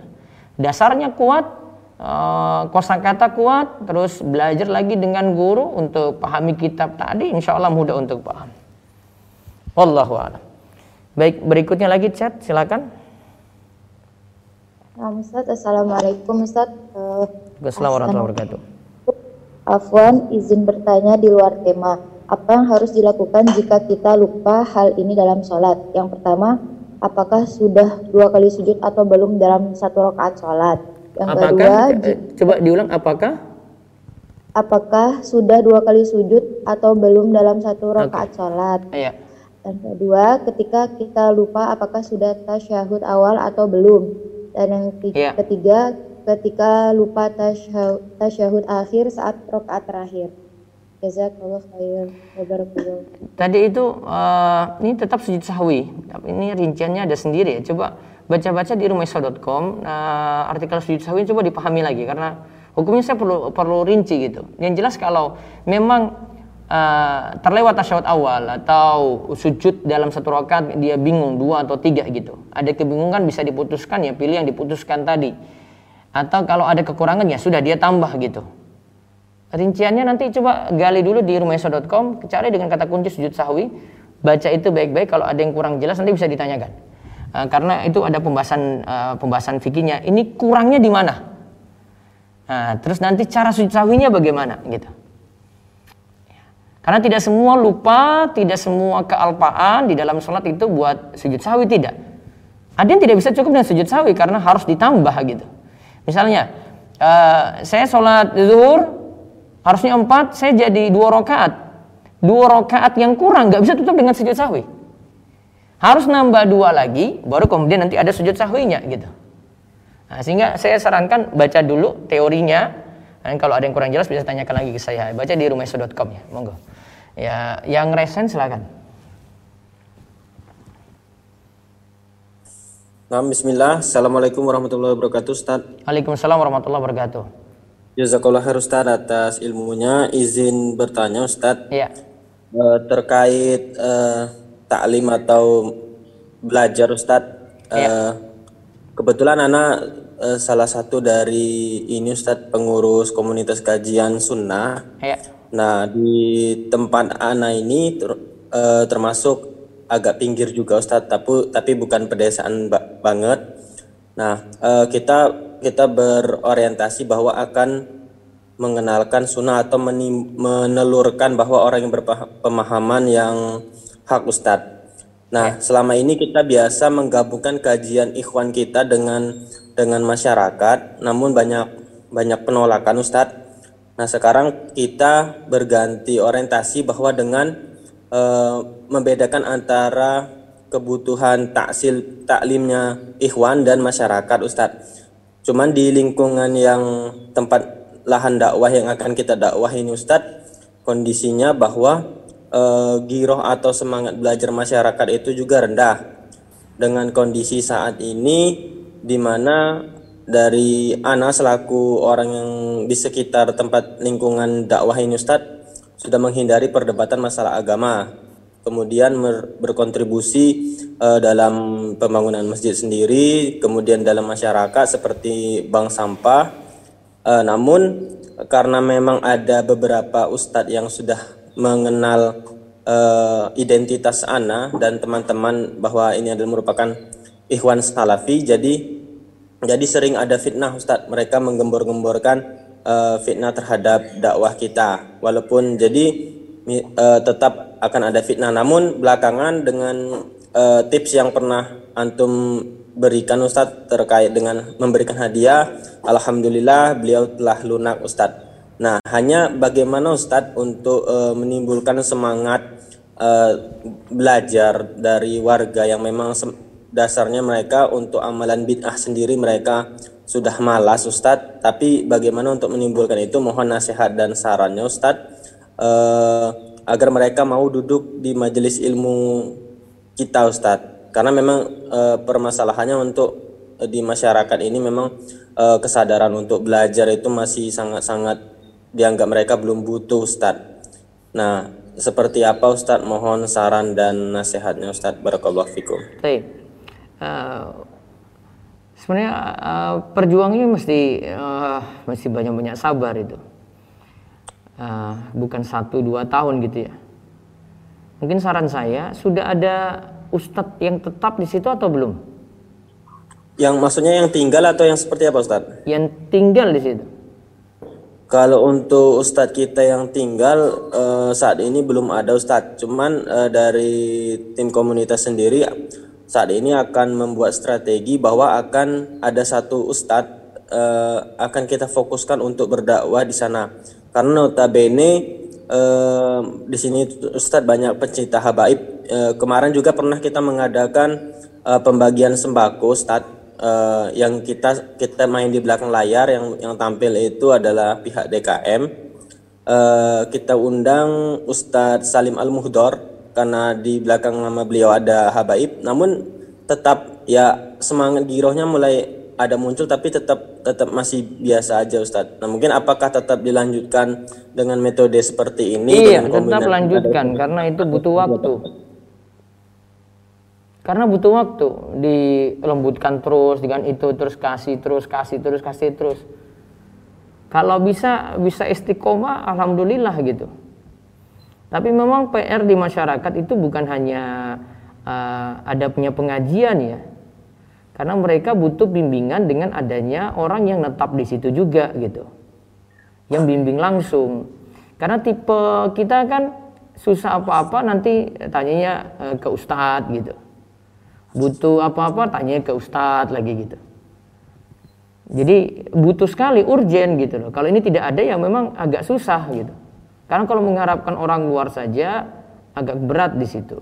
Dasarnya kuat, uh, kosakata kuat, terus belajar lagi dengan guru untuk pahami kitab tadi, insya Allah mudah untuk paham. Wallahu a'lam. Baik, berikutnya lagi chat, silakan. Nah, Assalamualaikum Ustaz. Uh, Assalamualaikum warahmatullahi wabarakatuh. Afwan, izin bertanya di luar tema. Apa yang harus dilakukan jika kita lupa hal ini dalam sholat? Yang pertama, apakah sudah dua kali sujud atau belum dalam satu rakaat sholat? Yang apakah, kedua, eh, coba diulang, apakah? Apakah sudah dua kali sujud atau belum dalam satu rakaat okay. sholat? Iya. Dan kedua, ketika kita lupa apakah sudah tasyahud awal atau belum? Dan yang yeah. ketiga, ketika lupa tasyahud akhir saat rokaat terakhir. Jazakallah. Tadi itu uh, ini tetap sujud sahwi, tapi ini rinciannya ada sendiri ya. Coba baca-baca di rumahisa.com uh, artikel sujud sahwi coba dipahami lagi karena hukumnya saya perlu perlu rinci gitu. Yang jelas kalau memang uh, terlewat tasyahud awal atau sujud dalam satu rakaat dia bingung dua atau tiga gitu. Ada kebingungan bisa diputuskan ya pilih yang diputuskan tadi. Atau kalau ada kekurangan ya sudah dia tambah gitu. Rinciannya nanti coba gali dulu di rumahesa.com, cari dengan kata kunci sujud sahwi, baca itu baik-baik kalau ada yang kurang jelas nanti bisa ditanyakan. Uh, karena itu ada pembahasan uh, pembahasan fikihnya. Ini kurangnya di mana? Nah, terus nanti cara sujud sahwinya bagaimana gitu. Karena tidak semua lupa, tidak semua kealpaan di dalam sholat itu buat sujud sawi tidak. Ada yang tidak bisa cukup dengan sujud sawi karena harus ditambah gitu. Misalnya, uh, saya sholat zuhur harusnya empat, saya jadi dua rakaat. Dua rakaat yang kurang nggak bisa tutup dengan sujud sawi. Harus nambah dua lagi, baru kemudian nanti ada sujud sahwinya gitu. Nah, sehingga saya sarankan baca dulu teorinya. Dan kalau ada yang kurang jelas bisa tanyakan lagi ke saya. Baca di rumahsu.com ya, monggo. Ya, yang resen silakan. Nah, bismillah. Assalamualaikum warahmatullahi wabarakatuh, Ustaz. Waalaikumsalam warahmatullahi wabarakatuh. Jazakallah khair Ustaz atas ilmunya. Izin bertanya Ustaz. Iya. Uh, terkait uh, taklim atau belajar Ustaz. Uh, ya. Kebetulan anak uh, salah satu dari ini Ustaz pengurus komunitas kajian sunnah. Iya Nah, di tempat Ana ini ter, uh, termasuk agak pinggir juga Ustadz, tapi tapi bukan pedesaan ba banget. Nah, uh, kita kita berorientasi bahwa akan mengenalkan sunnah atau menelurkan bahwa orang yang berpemahaman yang hak Ustadz. Nah, ya. selama ini kita biasa menggabungkan kajian ikhwan kita dengan dengan masyarakat, namun banyak banyak penolakan Ustadz Nah, sekarang kita berganti orientasi bahwa dengan e, membedakan antara kebutuhan taksil taklimnya ikhwan dan masyarakat Ustadz. Cuman di lingkungan yang tempat lahan dakwah yang akan kita dakwah ini Ustadz, kondisinya bahwa e, giroh atau semangat belajar masyarakat itu juga rendah. Dengan kondisi saat ini di mana dari Ana selaku orang yang di sekitar tempat lingkungan dakwah ini Ustadz sudah menghindari perdebatan masalah agama kemudian berkontribusi uh, dalam pembangunan masjid sendiri kemudian dalam masyarakat seperti bank sampah. Uh, namun karena memang ada beberapa ustadz yang sudah mengenal uh, identitas Ana dan teman-teman bahwa ini adalah merupakan ikhwan salafi jadi jadi sering ada fitnah Ustadz, mereka menggembor-gemborkan uh, fitnah terhadap dakwah kita. Walaupun jadi uh, tetap akan ada fitnah, namun belakangan dengan uh, tips yang pernah antum berikan Ustadz terkait dengan memberikan hadiah, alhamdulillah beliau telah lunak Ustadz. Nah, hanya bagaimana Ustadz untuk uh, menimbulkan semangat uh, belajar dari warga yang memang dasarnya mereka untuk amalan bid'ah sendiri mereka sudah malas Ustadz tapi bagaimana untuk menimbulkan itu mohon nasihat dan sarannya Ustadz eh, agar mereka mau duduk di majelis ilmu kita Ustadz karena memang uh, permasalahannya untuk uh, di masyarakat ini memang uh, kesadaran untuk belajar itu masih sangat-sangat dianggap mereka belum butuh Ustadz. Nah, seperti apa Ustadz? Mohon saran dan nasihatnya Ustadz. Barakallahu fikum. Uh, sebenarnya uh, perjuangnya mesti uh, mesti banyak-banyak sabar itu. Uh, bukan satu dua tahun gitu ya. Mungkin saran saya sudah ada ustadz yang tetap di situ atau belum? Yang maksudnya yang tinggal atau yang seperti apa Ustadz? Yang tinggal di situ. Kalau untuk Ustadz kita yang tinggal uh, saat ini belum ada Ustadz. Cuman uh, dari tim komunitas sendiri saat ini akan membuat strategi bahwa akan ada satu Ustadz uh, akan kita fokuskan untuk berdakwah di sana. Karena notabene uh, di sini Ustadz banyak pencinta habaib. Uh, kemarin juga pernah kita mengadakan uh, pembagian sembako Ustadz uh, yang kita kita main di belakang layar yang yang tampil itu adalah pihak DKM. Uh, kita undang Ustadz Salim Al Muhdor karena di belakang nama beliau ada habaib. Namun tetap ya semangat girohnya mulai ada muncul tapi tetap tetap masih biasa aja Ustadz. Nah mungkin apakah tetap dilanjutkan dengan metode seperti ini? Iya tetap lanjutkan karena itu butuh waktu karena butuh waktu dilembutkan terus dengan itu terus kasih terus kasih terus kasih terus kalau bisa bisa istiqomah alhamdulillah gitu tapi memang PR di masyarakat itu bukan hanya uh, ada punya pengajian ya. Karena mereka butuh bimbingan dengan adanya orang yang netap di situ juga gitu. Yang bimbing langsung. Karena tipe kita kan susah apa-apa nanti tanyanya uh, ke ustadz gitu. Butuh apa-apa tanya ke ustadz lagi gitu. Jadi butuh sekali urgen gitu loh. Kalau ini tidak ada ya memang agak susah gitu karena kalau mengharapkan orang luar saja agak berat di situ.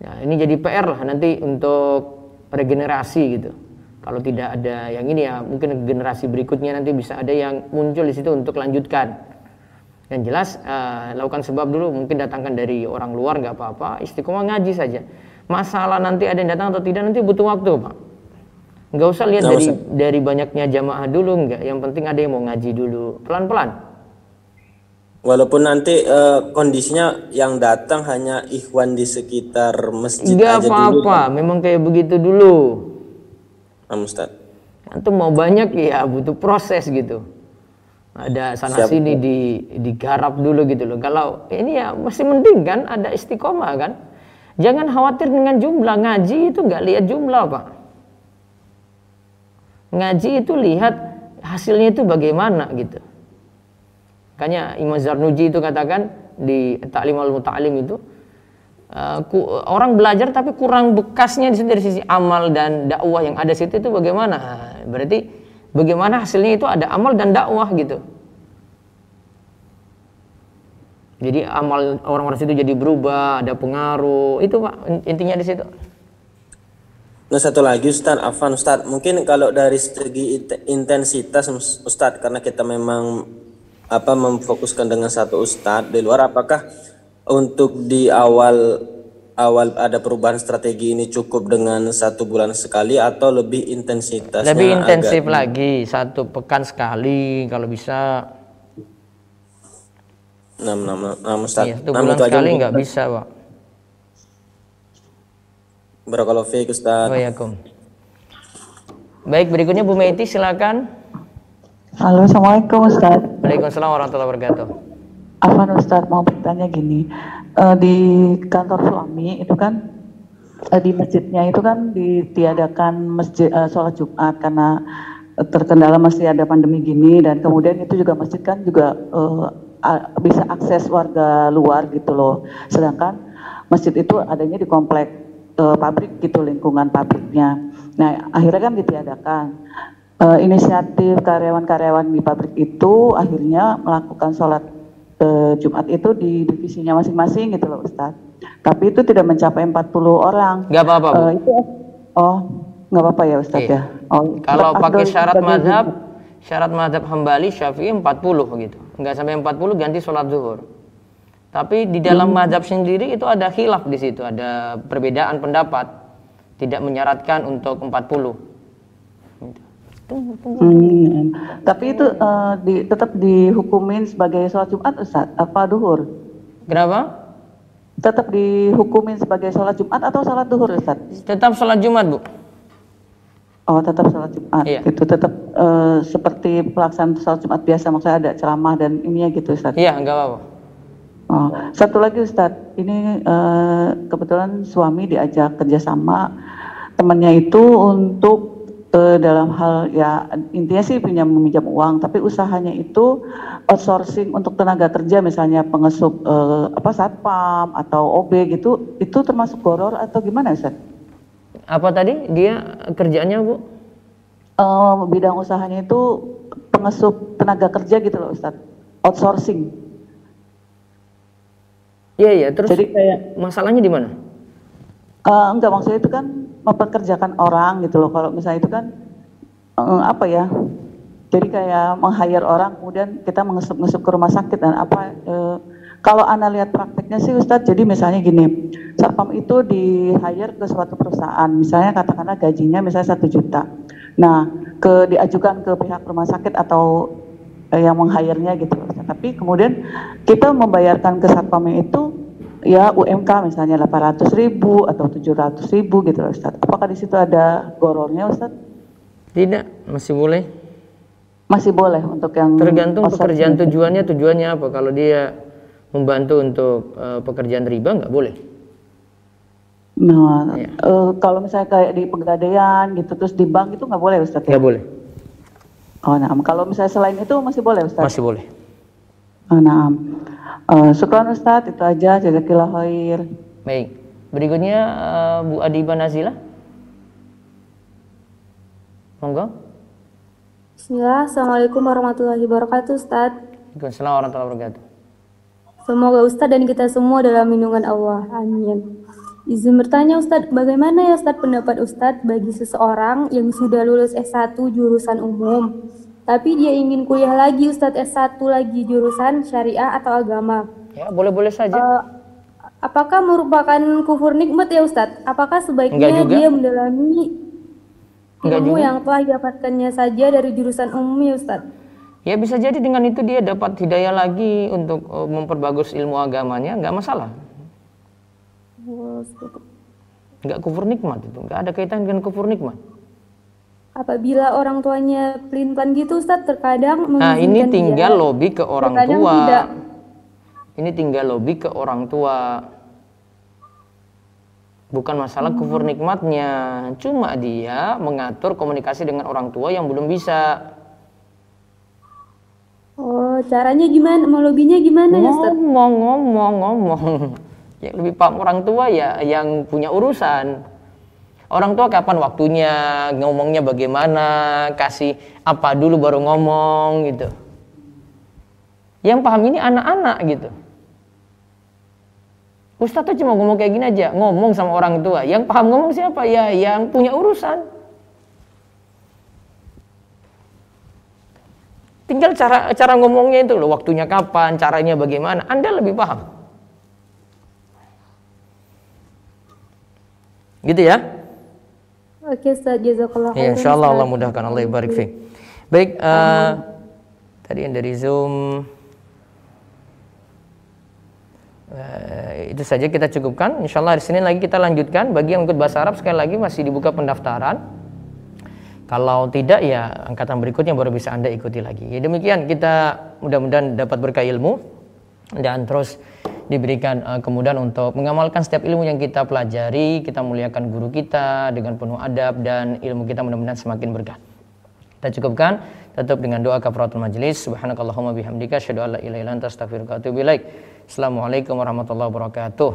Ya ini jadi PR lah nanti untuk regenerasi gitu. Kalau tidak ada yang ini ya mungkin generasi berikutnya nanti bisa ada yang muncul di situ untuk lanjutkan. Yang jelas uh, lakukan sebab dulu mungkin datangkan dari orang luar nggak apa-apa istiqomah ngaji saja. Masalah nanti ada yang datang atau tidak nanti butuh waktu pak. Nggak usah lihat dari usah. dari banyaknya jamaah dulu nggak. Yang penting ada yang mau ngaji dulu pelan pelan walaupun nanti uh, kondisinya yang datang hanya ikhwan di sekitar masjid nggak apa apa memang kayak begitu dulu nah, Ustaz. Antum mau banyak ya butuh proses gitu ada sana Siap. sini di digarap dulu gitu loh kalau ini ya masih mending kan ada istiqomah kan Jangan khawatir dengan jumlah ngaji itu nggak lihat jumlah pak. Ngaji itu lihat hasilnya itu bagaimana gitu. Makanya Imam Zarnuji itu katakan di Ta'lim al Muta'alim itu uh, orang belajar tapi kurang bekasnya di dari sisi amal dan dakwah yang ada situ itu bagaimana? Berarti bagaimana hasilnya itu ada amal dan dakwah gitu. Jadi amal orang-orang situ jadi berubah, ada pengaruh. Itu Pak intinya di situ. Nah satu lagi Ustadz, Afan Ustadz, mungkin kalau dari segi intensitas Ustadz, karena kita memang apa memfokuskan dengan satu Ustadz di luar, apakah untuk di awal awal ada perubahan strategi ini cukup dengan satu bulan sekali atau lebih intensitasnya? Lebih intensif agak... lagi, satu pekan sekali kalau bisa enam enam enam Ustaz. Iya, itu bulan sekali nggak bisa, Pak. Barakallahu fiik Ustaz. Baik, berikutnya Bu Meti silakan. Halo, Assalamualaikum Ustaz. Waalaikumsalam warahmatullahi wabarakatuh. Afan Ustaz mau bertanya gini, uh, di kantor suami itu kan uh, di masjidnya itu kan ditiadakan masjid uh, sholat Jumat karena terkendala masih ada pandemi gini dan kemudian itu juga masjid kan juga uh, bisa akses warga luar gitu loh. Sedangkan masjid itu adanya di komplek uh, pabrik gitu lingkungan pabriknya. Nah akhirnya kan ditiadakan. Uh, inisiatif karyawan-karyawan di pabrik itu akhirnya melakukan sholat uh, Jumat itu di divisinya masing-masing gitu loh Ustaz. Tapi itu tidak mencapai 40 orang. Gak apa-apa. Uh, itu oh nggak apa-apa ya Ustaz iya. ya. Oh, Kalau pakai syarat mazhab, syarat mazhab Hambali Syafi'i 40 gitu nggak sampai 40 ganti sholat zuhur tapi di dalam hmm. mazhab sendiri itu ada khilaf di situ ada perbedaan pendapat Tidak menyaratkan untuk 40. Hmm, tapi itu uh, di, tetap dihukumin sebagai sholat Jumat Ustaz, apa duhur? Kenapa? Tetap dihukumin sebagai sholat Jumat atau sholat duhur Ustaz? Tetap sholat Jumat Bu. Oh tetap sholat Jumat, iya. itu tetap uh, seperti pelaksanaan sholat Jumat biasa, maksudnya ada ceramah dan ini ya gitu Ustaz? Iya, enggak apa-apa. Oh, satu lagi Ustadz, ini uh, kebetulan suami diajak kerjasama temannya itu untuk uh, dalam hal ya intinya sih pinjam meminjam uang tapi usahanya itu outsourcing untuk tenaga kerja misalnya pengesup uh, apa satpam atau OB gitu itu termasuk goror atau gimana Ustaz? Apa tadi dia kerjanya Bu? Uh, bidang usahanya itu pengesup tenaga kerja gitu loh Ustaz outsourcing. Iya iya terus jadi kayak masalahnya di mana? Uh, enggak maksudnya itu kan mempekerjakan orang gitu loh. Kalau misalnya itu kan uh, apa ya? Jadi kayak meng-hire orang kemudian kita mengesup-ngesup ke rumah sakit dan apa uh, kalau Anda lihat prakteknya sih Ustadz, jadi misalnya gini, satpam itu di hire ke suatu perusahaan, misalnya katakanlah gajinya misalnya satu juta. Nah, ke diajukan ke pihak rumah sakit atau eh, yang meng-hire-nya gitu. Tapi kemudian kita membayarkan ke satpamnya itu ya UMK misalnya 800 ribu atau 700 ribu gitu loh Ustaz. Apakah di situ ada gorornya Ustaz? Tidak, masih boleh. Masih boleh untuk yang tergantung pekerjaan itu. tujuannya tujuannya apa. Kalau dia membantu untuk uh, pekerjaan riba nggak boleh. Nah, ya. uh, kalau misalnya kayak di pegadaian gitu terus di bank itu nggak boleh Ustaz? Nggak boleh. Oh, nah kalau misalnya selain itu masih boleh Ustaz? Masih boleh. Oh, nah, Uh, syukran Ustaz, itu aja. Jazakillah khair. Baik. Berikutnya uh, Bu Adiba Nazila. Monggo. Bismillah, Assalamualaikum warahmatullahi wabarakatuh Ustaz. Waalaikumsalam warahmatullahi wabarakatuh. Semoga Ustadz dan kita semua dalam lindungan Allah. Amin. Izin bertanya Ustadz, bagaimana ya Ustadz pendapat Ustadz bagi seseorang yang sudah lulus S1 jurusan umum tapi dia ingin kuliah lagi Ustadz S1 lagi jurusan syariah atau agama. Ya, boleh-boleh saja. Uh, apakah merupakan kufur nikmat ya Ustadz? Apakah sebaiknya dia mendalami ilmu yang telah didapatkannya saja dari jurusan umum ya Ustadz? Ya bisa jadi dengan itu dia dapat hidayah lagi untuk uh, memperbagus ilmu agamanya, nggak masalah. Nggak kufur nikmat itu, nggak ada kaitan dengan kufur nikmat apabila orang tuanya pelin-pelan gitu Ustaz terkadang Nah, ini tinggal dia, lobby ke orang tua. Tidak. Ini tinggal lobby ke orang tua. Bukan masalah hmm. kufur nikmatnya, cuma dia mengatur komunikasi dengan orang tua yang belum bisa. Oh, caranya gimana? Mau lobbynya gimana ngomong, ya, Ustaz? Ngomong, ngomong, ngomong. Yang lebih paham orang tua ya yang punya urusan Orang tua kapan waktunya, ngomongnya bagaimana, kasih apa dulu baru ngomong gitu. Yang paham ini anak-anak gitu. Ustadz tuh cuma ngomong kayak gini aja, ngomong sama orang tua. Yang paham ngomong siapa? Ya yang punya urusan. Tinggal cara cara ngomongnya itu loh, waktunya kapan, caranya bagaimana, Anda lebih paham. Gitu ya? Oke Ustaz, jazakallah Ya, insyaallah Allah mudahkan Allah barik fiik. Baik, uh, tadi yang dari Zoom uh, itu saja kita cukupkan. Insyaallah hari Senin lagi kita lanjutkan. Bagi yang ikut bahasa Arab sekali lagi masih dibuka pendaftaran. Kalau tidak ya angkatan berikutnya baru bisa Anda ikuti lagi. Ya, demikian kita mudah-mudahan dapat berkah ilmu dan terus diberikan uh, kemudahan untuk mengamalkan setiap ilmu yang kita pelajari, kita muliakan guru kita dengan penuh adab dan ilmu kita mudah-mudahan semakin berkah. Kita cukupkan tutup dengan doa kafaratul majelis. Subhanakallahumma bihamdika asyhadu an la ilaha illa anta astaghfiruka wa atubu ilaik. Assalamualaikum warahmatullahi wabarakatuh.